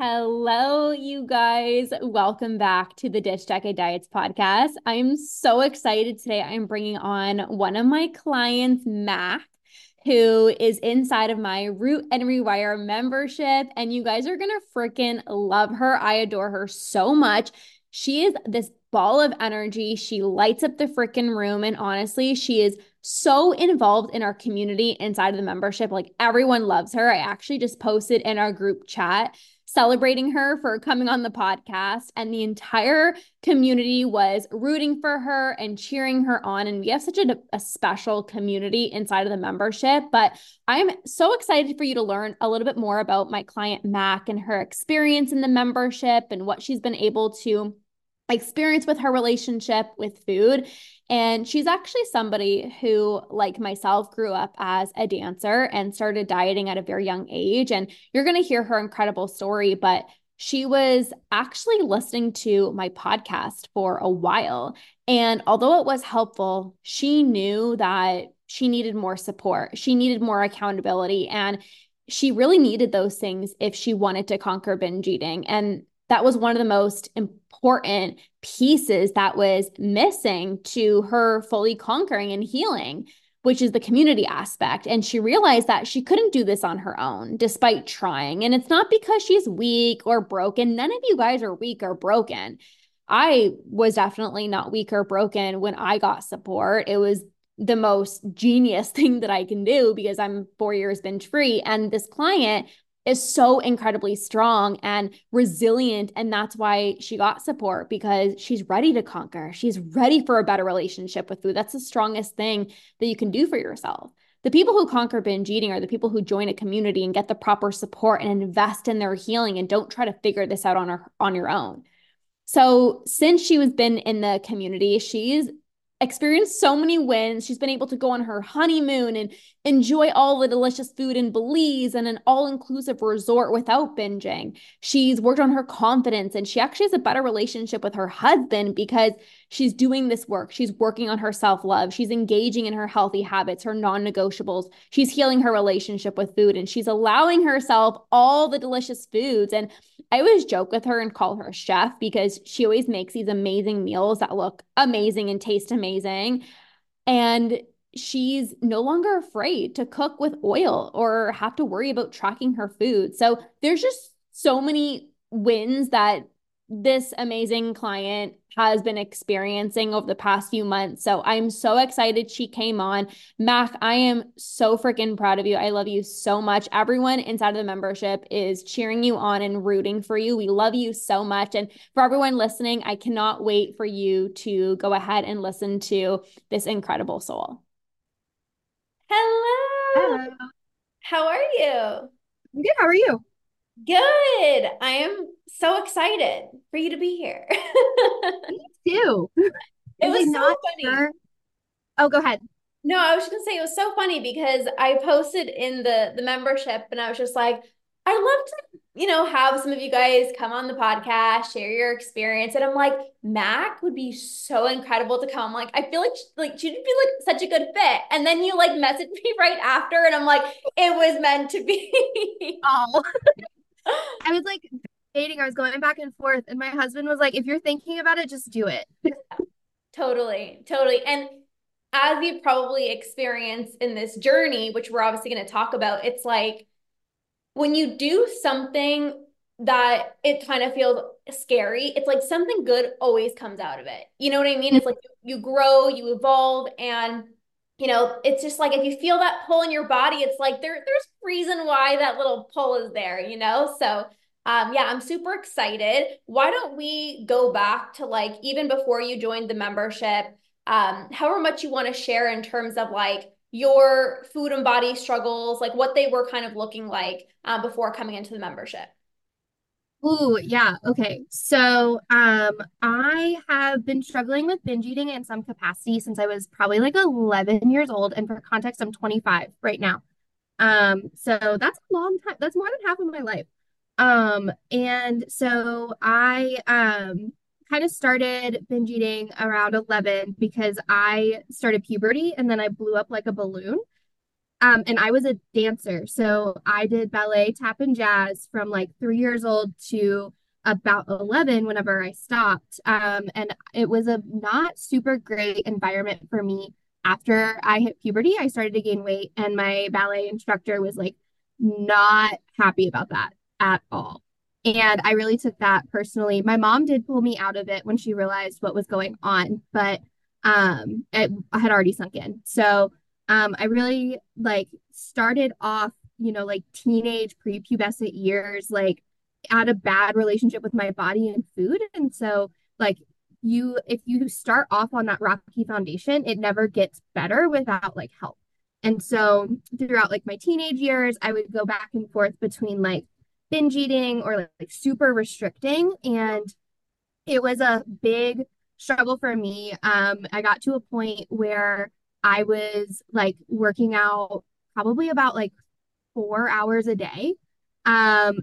Hello, you guys. Welcome back to the Ditch Decade Diets podcast. I'm so excited today. I'm bringing on one of my clients, Mack, who is inside of my Root and Rewire membership. And you guys are going to freaking love her. I adore her so much. She is this ball of energy. She lights up the freaking room. And honestly, she is so involved in our community inside of the membership. Like everyone loves her. I actually just posted in our group chat celebrating her for coming on the podcast. And the entire community was rooting for her and cheering her on. And we have such a, a, special community inside of the membership. But I'm so excited for you to learn a little bit more about my client, Mack, and her experience in the membership and what she's been able to experience with her relationship with food. And she's actually somebody who, like myself, grew up as a dancer and started dieting at a very young age. And you're going to hear her incredible story, but she was actually listening to my podcast for a while. And although it was helpful, she knew that she needed more support, she needed more accountability. And she really needed those things if she wanted to conquer binge eating. And that was one of the most important pieces that was missing to her fully conquering and healing which is the community aspect. And she realized that she couldn't do this on her own despite trying. And it's not because she's weak or broken. None of you guys are weak or broken. I was definitely not weak or broken when I got support. It was the most genius thing that I can do because I'm four years binge free. And this client is so incredibly strong and resilient. And that's why she got support because she's ready to conquer. She's ready for a better relationship with food. That's the strongest thing that you can do for yourself. The people who conquer binge eating are the people who join a community and get the proper support and invest in their healing and don't try to figure this out on her on your own. So since she was been in the community, she's experienced so many wins. She's been able to go on her honeymoon and enjoy all the delicious food in Belize and an all inclusive resort without binging. She's worked on her confidence and she actually has a better relationship with her husband because she's doing this work. She's working on her self love. She's engaging in her healthy habits, her non negotiables. She's healing her relationship with food and she's allowing herself all the delicious foods. And I always joke with her and call her chef because she always makes these amazing meals that look amazing and taste amazing. And she's no longer afraid to cook with oil or have to worry about tracking her food. So there's just so many wins that this amazing client has been experiencing over the past few months. So I'm so excited she came on. Mack, I am so freaking proud of you. I love you so much. Everyone inside of the membership is cheering you on and rooting for you. We love you so much. And for everyone listening, I cannot wait for you to go ahead and listen to this incredible soul. Hello. Hello. How are you? I'm good. How are you? Good. I am so excited for you to be here. Me too. It was so funny. Sure? Oh, go ahead. No, I was just gonna say it was so funny because I posted in the the membership and I was just like, I'd love to, you know, have some of you guys come on the podcast, share your experience. And I'm like, Mack would be so incredible to come. Like, I feel like like she'd be like such a good fit. And then you like message me right after, and I'm like, it was meant to be. Oh. I was like dating, I was going back and forth, and my husband was like, if you're thinking about it, just do it. totally, totally. And as you've probably experienced in this journey, which we're obviously going to talk about, it's like when you do something that it kind of feels scary, it's like something good always comes out of it. You know what I mean? It's like you grow, you evolve, and you know, it's just like if you feel that pull in your body, it's like there there's reason why that little pull is there, you know? So um, yeah, I'm super excited. Why don't we go back to like even before you joined the membership, um, however much you want to share in terms of like your food and body struggles, like what they were kind of looking like um, before coming into the membership. Ooh, yeah. Okay. So, um, I have been struggling with binge eating in some capacity since I was probably like 11 years old. And for context, I'm 25 right now. Um, so that's a long time. That's more than half of my life. Um, and so I um kind of started binge eating around 11 because I started puberty and then I blew up like a balloon. Um, and I was a dancer. So I did ballet, tap, and jazz from like three years old to about 11 whenever I stopped. Um, and it was a not super great environment for me. After I hit puberty, I started to gain weight, and my ballet instructor was like not happy about that at all. And I really took that personally. My mom did pull me out of it when she realized what was going on, but um, it had already sunk in. So um, I really like started off, you know, like teenage prepubescent years, like had a bad relationship with my body and food. And so like you if you start off on that rocky foundation, it never gets better without like help. And so throughout like my teenage years, I would go back and forth between like binge eating or like, like super restricting. And it was a big struggle for me. Um, I got to a point where I was like working out probably about like four hours a day um,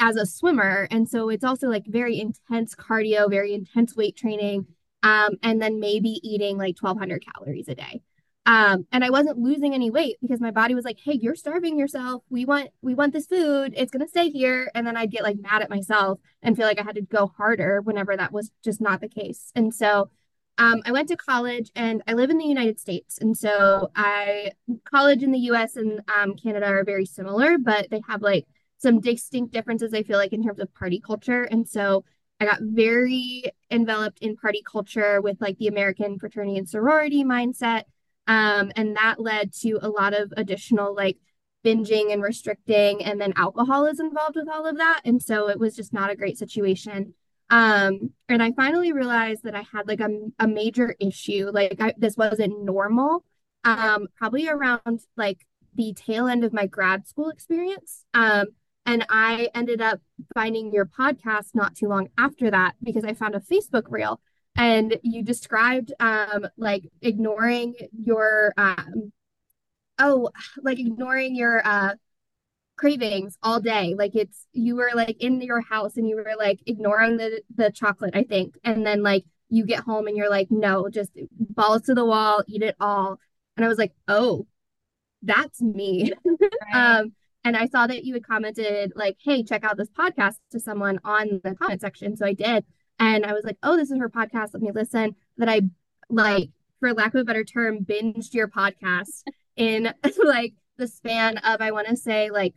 as a swimmer. And so it's also like very intense cardio, very intense weight training, um, and then maybe eating like 1200 calories a day. Um, and I wasn't losing any weight because my body was like, "Hey, you're starving yourself. We want we want this food. It's gonna stay here." And then I'd get like mad at myself and feel like I had to go harder whenever that was just not the case. And so um, I went to college and I live in the United States. And so I college in the US and um, Canada are very similar, but they have like some distinct differences, I feel like, in terms of party culture. And so I got very enveloped in party culture with like the American fraternity and sorority mindset. Um, and that led to a lot of additional like binging and restricting. And then alcohol is involved with all of that. And so it was just not a great situation. Um, and I finally realized that I had like a, a major issue. Like I, this wasn't normal. Um, probably around like the tail end of my grad school experience. Um, and I ended up finding your podcast not too long after that because I found a Facebook reel and you described um like ignoring your um oh like ignoring your uh cravings all day. Like it's you were like in your house and you were like ignoring the the chocolate, I think. And then like you get home and you're like, no, just balls to the wall, eat it all. And I was like, oh, that's me. Right. um, and I saw that you had commented like, hey, check out this podcast to someone on the comment section. So I did. And I was like, oh, this is her podcast. Let me listen. That I like, for lack of a better term, binged your podcast in like the span of I want to say like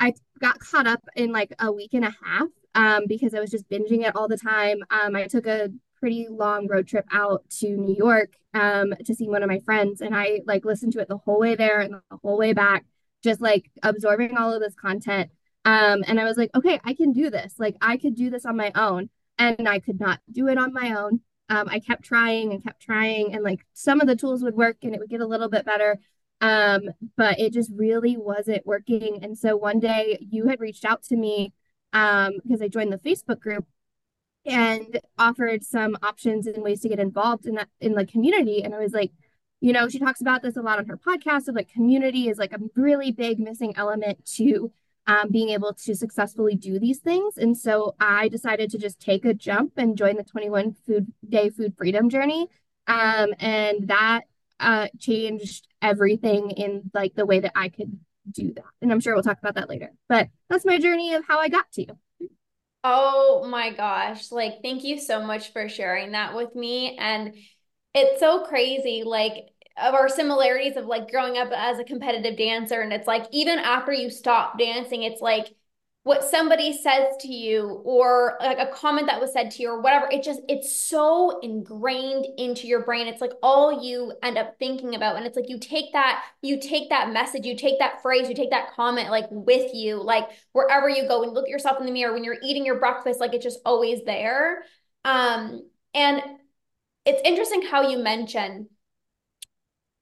I got caught up in like a week and a half um, because I was just binging it all the time. Um, I took a pretty long road trip out to New York um, to see one of my friends, and I like listened to it the whole way there and the whole way back, just like absorbing all of this content. Um, and I was like, okay, I can do this. Like I could do this on my own, and I could not do it on my own. Um, I kept trying and kept trying, and like some of the tools would work and it would get a little bit better. Um, but it just really wasn't working. And so one day you had reached out to me um, because I joined the Facebook group and offered some options and ways to get involved in that in the community. And I was like, you know, she talks about this a lot on her podcast of like community is like a really big missing element to um, being able to successfully do these things. And so I decided to just take a jump and join the 21 food day food freedom journey. Um, and that uh, changed everything in like the way that I could do that. And I'm sure we'll talk about that later. But that's my journey of how I got to you. Oh my gosh. Like, thank you so much for sharing that with me. And it's so crazy, like, of our similarities of like growing up as a competitive dancer. And it's like, even after you stop dancing, it's like what somebody says to you or like a comment that was said to you or whatever it just it's so ingrained into your brain. It's like all you end up thinking about. And it's like you take that you take that message you take that phrase you take that comment like with you like wherever you go. And look at yourself in the mirror when you're eating your breakfast like it's just always there. Um and it's interesting how you mention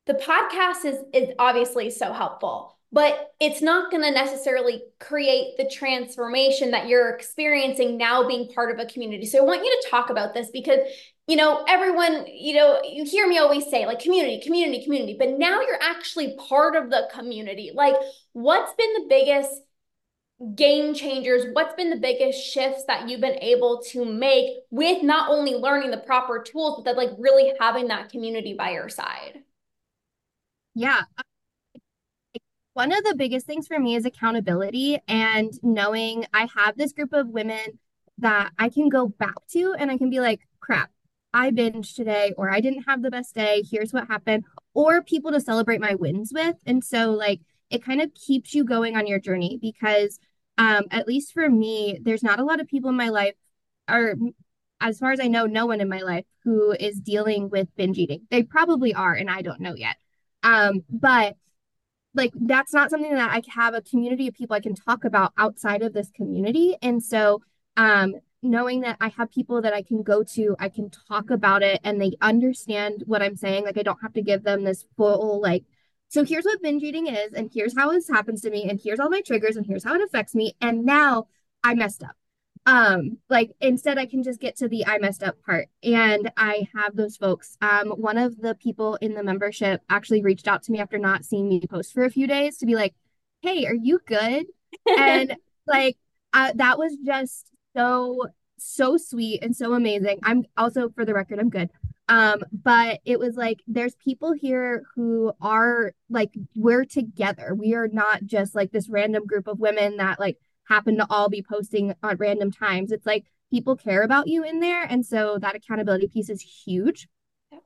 the podcast is is obviously so helpful but it's not going to necessarily create the transformation that you're experiencing now being part of a community. So I want you to talk about this because you know everyone you know you hear me always say like community community community. But now you're actually part of the community. Like what's been the biggest game changers? What's been the biggest shifts that you've been able to make with not only learning the proper tools but that like really having that community by your side? Yeah one of the biggest things for me is accountability and knowing I have this group of women that I can go back to and I can be like, crap, I binged today, or I didn't have the best day. Here's what happened, or people to celebrate my wins with. And so, like, it kind of keeps you going on your journey because, um, at least for me, there's not a lot of people in my life, or as far as I know, no one in my life who is dealing with binge eating. They probably are, and I don't know yet. Um, but like that's not something that I have a community of people I can talk about outside of this community. And so um knowing that I have people that I can go to, I can talk about it and they understand what I'm saying. Like I don't have to give them this full like so here's what binge eating is and here's how this happens to me and here's all my triggers and here's how it affects me and now I messed up um like instead i can just get to the i messed up part and i have those folks. Um one of the people in the membership actually reached out to me after not seeing me post for a few days to be like hey are you good? And like uh, that was just so so sweet and so amazing. I'm also for the record i'm good. Um but it was like there's people here who are like we're together. We are not just like this random group of women that like happen to all be posting at random times. It's like people care about you in there. And so that accountability piece is huge.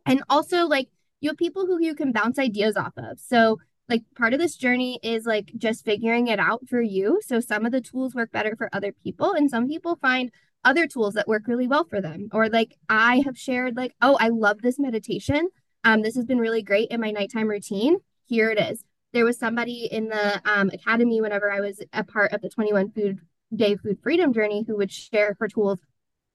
And also, like, you have people who you can bounce ideas off of. So, like, part of this journey is like just figuring it out for you. So, some of the tools work better for other people, and some people find other tools that work really well for them. Or, like, I have shared, like, oh, I love this meditation. Um, this has been really great in my nighttime routine. Here it is there was somebody in the um, academy whenever I was a part of the 21 food day food freedom journey who would share her tools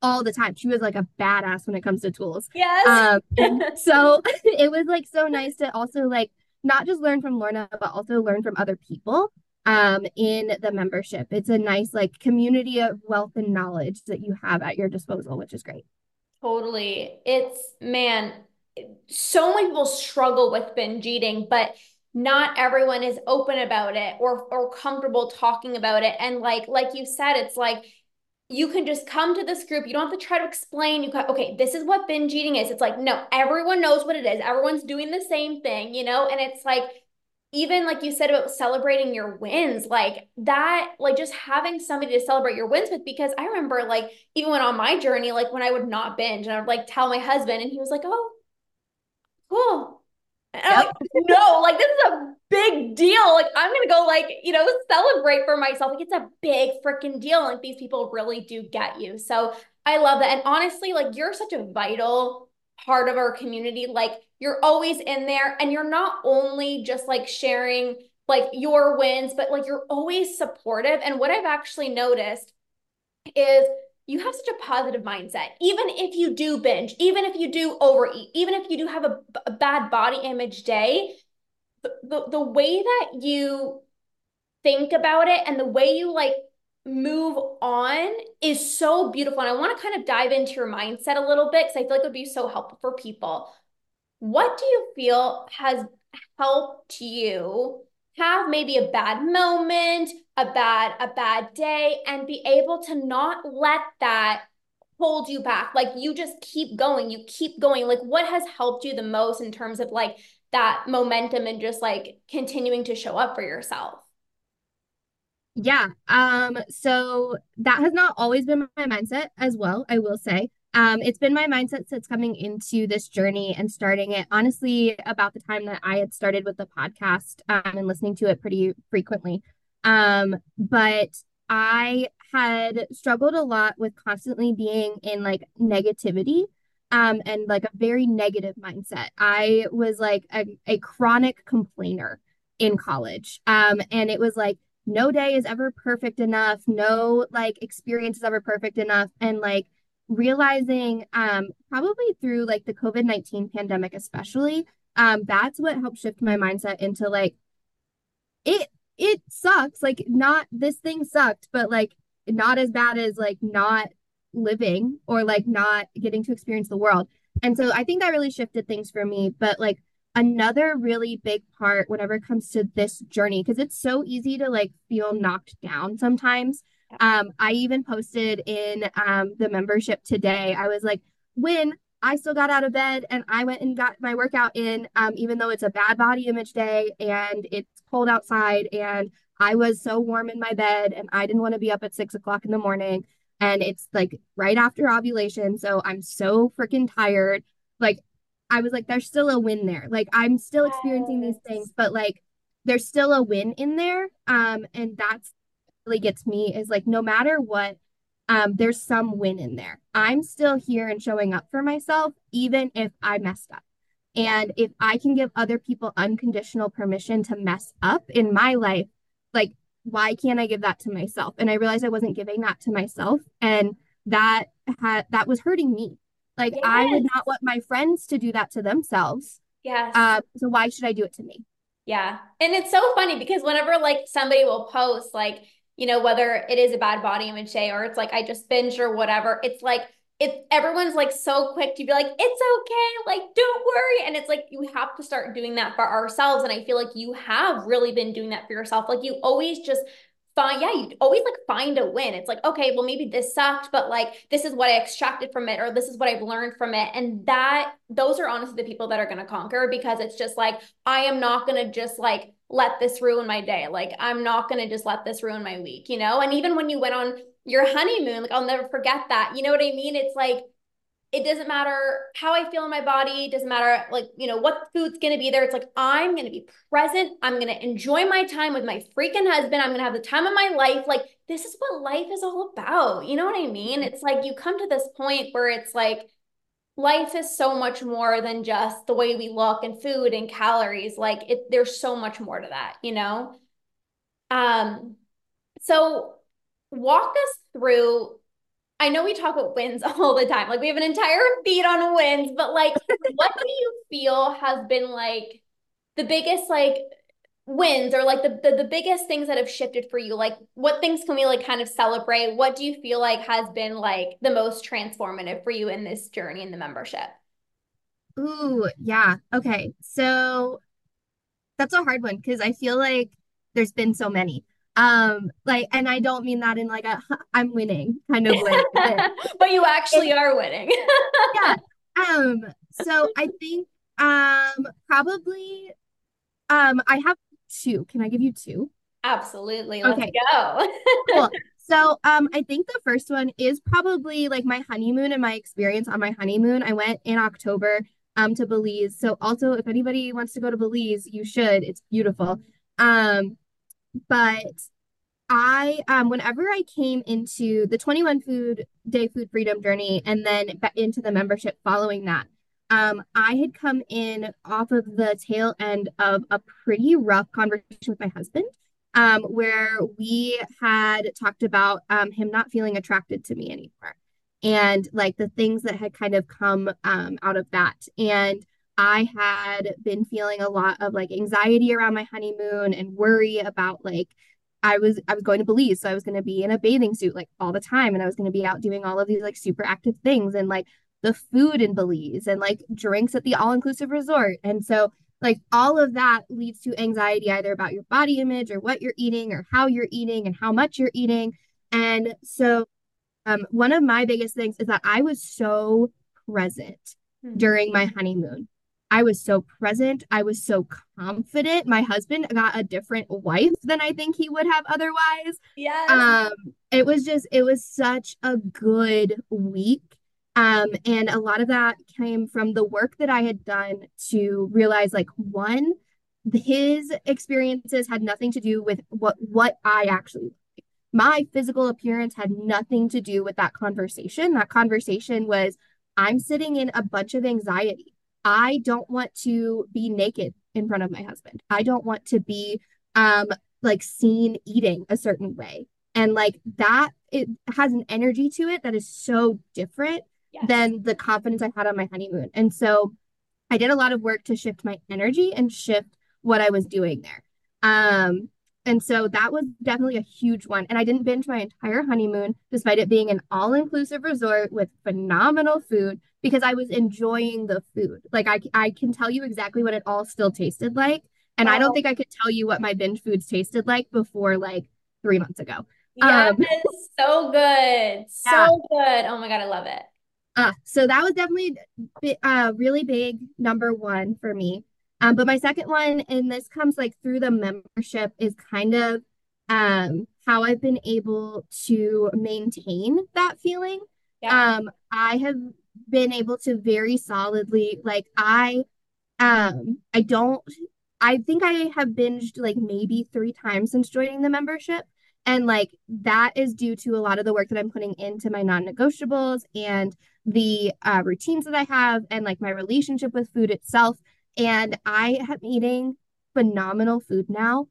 all the time. She was like a badass when it comes to tools. Yes. Um, so it was like so nice to also like not just learn from Lorna, but also learn from other people um, in the membership. It's a nice like community of wealth and knowledge that you have at your disposal, which is great. Totally. It's man, so many people struggle with binge eating, but not everyone is open about it or or comfortable talking about it. And like like you said it's like you can just come to this group. You don't have to try to explain. You okay this is what binge eating is. It's like no everyone knows what it is. Everyone's doing the same thing you know? And it's like even like you said about celebrating your wins like that like just having somebody to celebrate your wins with. Because i remember like even when on my journey like when i would not binge and i would like tell my husband and he was like oh cool Yep. Like, no, like this is a big deal. Like I'm gonna go like, you know, celebrate for myself. Like it's a big freaking deal. Like these people really do get you. So I love that. And honestly, like you're such a vital part of our community. Like you're always in there and you're not only just like sharing like your wins, but like you're always supportive. And what I've actually noticed is you have such a positive mindset. Even if you do binge, even if you do overeat, even if you do have a, a bad body image day, the, the, the way that you think about it and the way you like move on is so beautiful. And I want to kind of dive into your mindset a little bit because I feel like it would be so helpful for people. What do you feel has helped you have maybe a bad moment, a bad a bad day and be able to not let that hold you back. Like you just keep going, you keep going. Like what has helped you the most in terms of like that momentum and just like continuing to show up for yourself? Yeah. Um so that has not always been my mindset as well, I will say. Um, it's been my mindset since coming into this journey and starting it honestly about the time that I had started with the podcast um, and listening to it pretty frequently. Um, but I had struggled a lot with constantly being in like negativity um and like a very negative mindset. I was like a, a chronic complainer in college. Um and it was like no day is ever perfect enough, no like experience is ever perfect enough and like realizing um probably through like the COVID-19 pandemic especially um that's what helped shift my mindset into like it it sucks. Like not this thing sucked, but like not as bad as like not living or like not getting to experience the world. And so I think that really shifted things for me. But like another really big part whenever it comes to this journey, because it's so easy to like feel knocked down sometimes. Um, I even posted in um the membership today. I was like, when I still got out of bed and I went and got my workout in, um, even though it's a bad body image day and it's cold outside and I was so warm in my bed and I didn't want to be up at six o'clock in the morning. And it's like right after ovulation. So I'm so freaking tired. Like, I was like, there's still a win there. Like, I'm still experiencing these things, but like, there's still a win in there. Um, and that's really gets me is like, no matter what um, there's some win in there. I'm still here and showing up for myself, even if I messed up. And if I can give other people unconditional permission to mess up in my life, like, why can't I give that to myself? And I realized I wasn't giving that to myself. And that had that was hurting me. Like yes. I would not want my friends to do that to themselves. Yes. Uh, so why should I do it to me? Yeah. And it's so funny because whenever like somebody will post like you know, whether it is a bad body image day or it's like I just binge or whatever, it's like it everyone's like so quick to be like, it's okay, like don't worry. And it's like you have to start doing that for ourselves. And I feel like you have really been doing that for yourself. Like you always just find, yeah, you always like find a win. It's like, okay, well, maybe this sucked, but like this is what I extracted from it, or this is what I've learned from it. And that those are honestly the people that are gonna conquer because it's just like, I am not gonna just like let this ruin my day. Like, I'm not going to just let this ruin my week, you know? And even when you went on your honeymoon, like, I'll never forget that. You know what I mean? It's like, it doesn't matter how I feel in my body. Doesn't matter, like, you know, what food's to be there. It's like, I'm to be present. I'm to enjoy my time with my freaking husband. I'm to have the time of my life. Like, this is what life is all about. You know what I mean? It's like you come to this point where it's like, life is so much more than just the way we look and food and calories like it there's so much more to that you know um so walk us through I know we talk about wins all the time. Like we have an entire feed on wins, but like what do you feel has been like the biggest like wins or like the, the the biggest things that have shifted for you? Like what things can we like kind of celebrate? What do you feel like has been like the most transformative for you in this journey in the membership? Ooh yeah. Okay. So that's a hard one because i feel like there's been so many um like and i don't mean that in like a i'm winning kind of way but you actually are winning yeah um so i think um probably um i have two. Can I give you two? Absolutely. Let's okay. go. cool. So um I think the first one is probably like my honeymoon and my experience on my honeymoon. I went in October um to Belize. So also if anybody wants to go to Belize, you should. It's beautiful. Um but I um whenever I came into the 21 food day food freedom journey and then into the membership following that, um, I had come in off of the tail end of a pretty rough conversation with my husband, um, where we had talked about um, him not feeling attracted to me anymore, and like the things that had kind of come um, out of that. And I had been feeling a lot of like anxiety around my honeymoon and worry about like I was I was going to Belize, so I was going to be in a bathing suit like all the time, and I was going to be out doing all of these like super active things, and like the food in Belize and like drinks at the all inclusive resort. And so, like, all of that leads to anxiety either about your body image or what you're eating or how you're eating and how much you're eating. And so, um, one of my biggest things is that I was so present mm-hmm. during my honeymoon. I was so present. I was so confident. My husband got a different wife than I think he would have otherwise. Yeah. Um, it was just, it was such a good week. Um, and a lot of that came from the work that I had done to realize like one, his experiences had nothing to do with what what I actually my physical appearance had nothing to do with that conversation. That conversation was I'm sitting in a bunch of anxiety. I don't want to be naked in front of my husband. I don't want to be um like seen eating a certain way. And like that it has an energy to it that is so different yes. than the confidence I had on my honeymoon. And so I did a lot of work to shift my energy and shift what I was doing there. Um, and so that was definitely a huge one. And I didn't binge my entire honeymoon, despite it being an all inclusive resort with phenomenal food, because I was enjoying the food. Like I, I can tell you exactly what it all still tasted like. And oh. I don't think I could tell you what my binge foods tasted like before like three months ago. Yeah, um, so good. So yeah. good. Oh my God, I love it. Uh, so that was definitely a uh, really big number one for me. Um, but my second one, and this comes like through the membership, is kind of um, how I've been able to maintain that feeling. Yeah. Um, I have been able to very solidly, like I, um, I don't, I think I have binged like maybe three times since joining the membership. And like that is due to a lot of the work that I'm putting into my non negotiables and the uh, routines that I have and like my relationship with food itself. And I am eating phenomenal food now.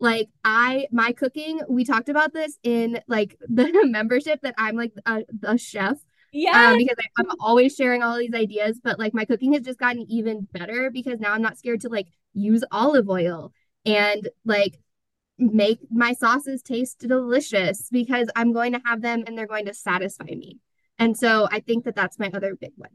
Like I, my cooking, we talked about this in like the membership that I'm like a, a chef. Yeah. Um, because I, I'm always sharing all these ideas, but like my cooking has just gotten even better because now I'm not scared to like use olive oil and like make my sauces taste delicious because I'm going to have them and they're going to satisfy me. And so I think that that's my other big one.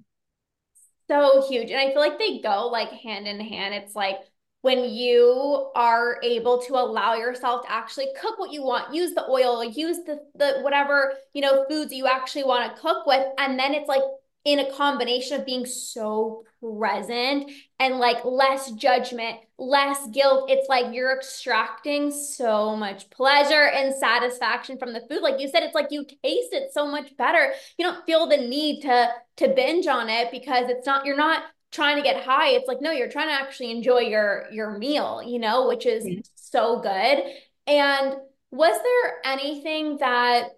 So huge. And I feel like they go like hand in hand. It's like when you are able to allow yourself to actually cook what you want, use the oil, use the the whatever, you know, foods you actually want to cook with and then it's like in a combination of being so present and like less judgment, less guilt. It's like you're extracting so much pleasure and satisfaction from the food. Like you said, it's like you taste it so much better. You don't feel the need to to binge on it because it's not you're not trying to get high. It's like no, you're trying to actually enjoy your your meal, you know, which is mm-hmm. so good. And was there anything that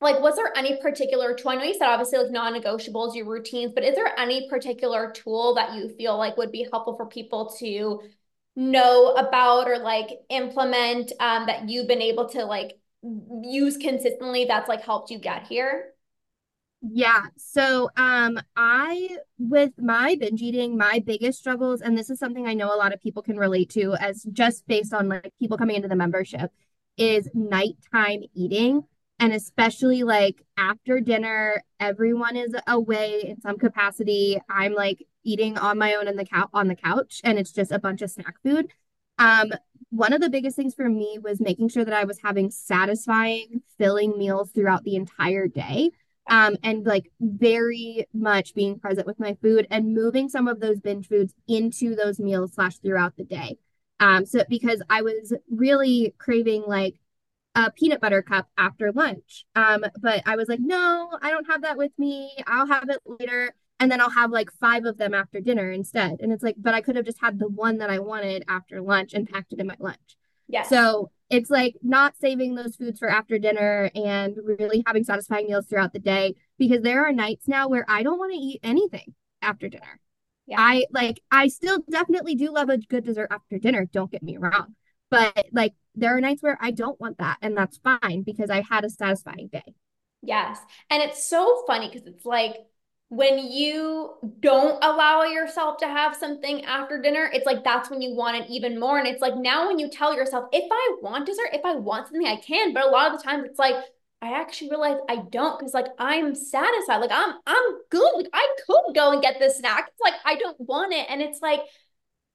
like was there any particular tool i know you said obviously like non-negotiables your routines but is there any particular tool that you feel like would be helpful for people to know about or like implement um, that you've been able to like use consistently that's like helped you get here yeah so um i with my binge eating my biggest struggles and this is something i know a lot of people can relate to as just based on like people coming into the membership is nighttime eating and especially like after dinner everyone is away in some capacity. I'm like eating on my own in the couch on the couch and it's just a bunch of snack food. Um one of the biggest things for me was making sure that i was having satisfying filling meals throughout the entire day um and like very much being present with my food and moving some of those binge foods into those meals slash throughout the day um so because i was really craving like a peanut butter cup after lunch. Um, but I was like, no, I don't have that with me. I'll have it later. And then I'll have like five of them after dinner instead. And it's like, but I could have just had the one that I wanted after lunch and packed it in my lunch. Yeah. So it's like not saving those foods for after dinner and really having satisfying meals throughout the day because there are nights now where I don't want to eat anything after dinner. Yeah. I like I still definitely do love a good dessert after dinner, don't get me wrong. But like there are nights where I don't want that, and that's fine because I had a satisfying day. Yes. And it's so funny because it's like when you don't allow yourself to have something after dinner, it's like that's when you want it even more. And it's like now when you tell yourself, if I want dessert, if I want something, I can. But a lot of the times it's like, I actually realize I don't because like I'm satisfied. Like I'm I'm good. Like I could go and get this snack. It's like I don't want it. And it's like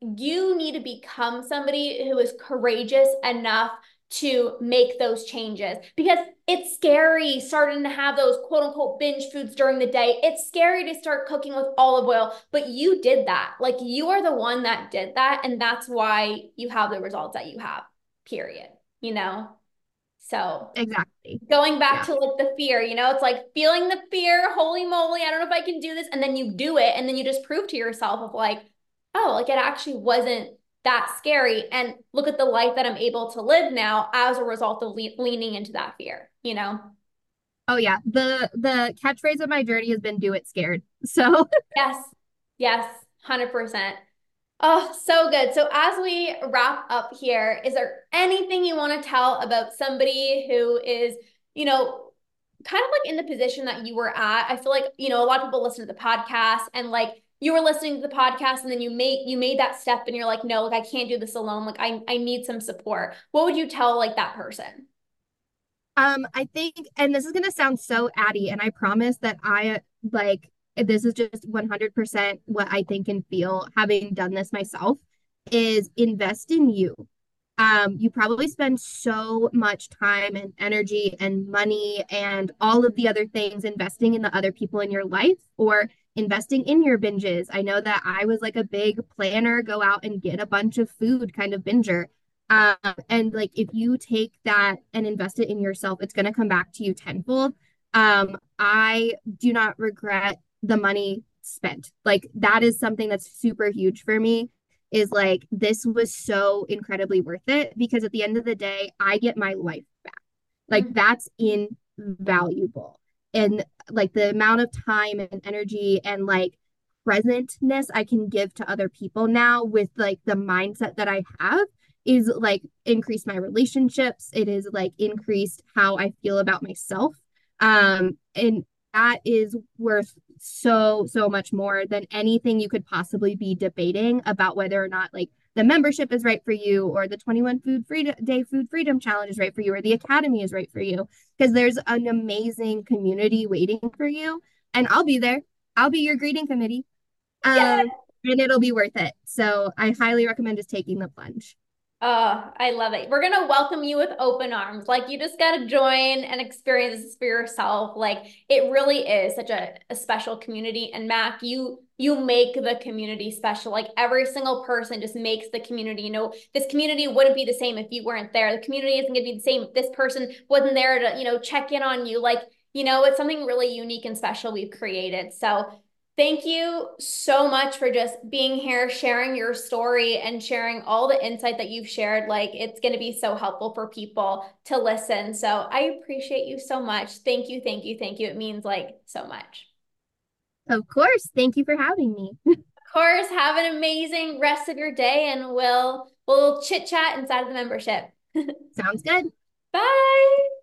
you need to become somebody who is courageous enough to make those changes because it's scary starting to have those quote unquote binge foods during the day. It's scary to start cooking with olive oil, but you did that. Like you are the one that did that. And that's why you have the results that you have, period. You know? So exactly going back yeah. to like the fear, you know, it's like feeling the fear, holy moly, I don't know if I can do this. And then you do it. And then you just prove to yourself of like, oh, like it actually wasn't that's scary. And look at the life that I'm able to live now as a result of le- leaning into that fear, you know? Oh yeah. The the catchphrase of my journey has been do it scared. So yes. Yes. 100%. Oh, so good. So as we wrap up here, is there anything you want to tell about somebody who is, you know, kind of like in the position that you were at? I feel like, you know, a lot of people listen to the podcast and like you were listening to the podcast and then you made you made that step and you're like, no, like I can't do this alone. Like I I need some support. What would you tell like that person? Um, I think, and this is gonna sound so addy, and I promise that I like this is just 100% what I think and feel having done this myself is invest in you. Um, you probably spend so much time and energy and money and all of the other things investing in the other people in your life or investing in your binges. I know that I was like a big planner, go out and get a bunch of food kind of binger. Um, and like if you take that and invest it in yourself, it's going to come back to you tenfold. Um, I do not regret the money spent. Like that is something that's super huge for me is like this was so incredibly worth it because at the end of the day, I get my life back. Like mm-hmm. that's invaluable. And like the amount of time and energy and like presentness I can give to other people now with like the mindset that I have is like increased my relationships. It is like increased how I feel about myself. Um, and that is worth so, so much more than anything you could possibly be debating about whether or not like the membership is right for you or the 21 food freedom day food freedom challenge is right for you or the academy is right for you because there's an amazing community waiting for you and I'll be there. I'll be your greeting committee. Um, yes. and it'll be worth it. So I highly recommend just taking the plunge. Oh, I love it. We're going to welcome you with open arms. Like, you just got to join and experience this for yourself. Like, it really is such a, a special community. And Mack, you you make the community special. Like every single person just makes the community. You know, this community wouldn't be the same if you weren't there. The community isn't going to be the same if this person wasn't there to, you know, check in on you. Like, you know, it's something really unique and special we've created. So Thank you so much for just being here, sharing your story, and sharing all the insight that you've shared. Like, it's going to be so helpful for people to listen. So, I appreciate you so much. Thank you, thank you, thank you. It means like so much. Of course. Thank you for having me. of course. Have an amazing rest of your day, and we'll we'll chit chat inside of the membership. Sounds good. Bye.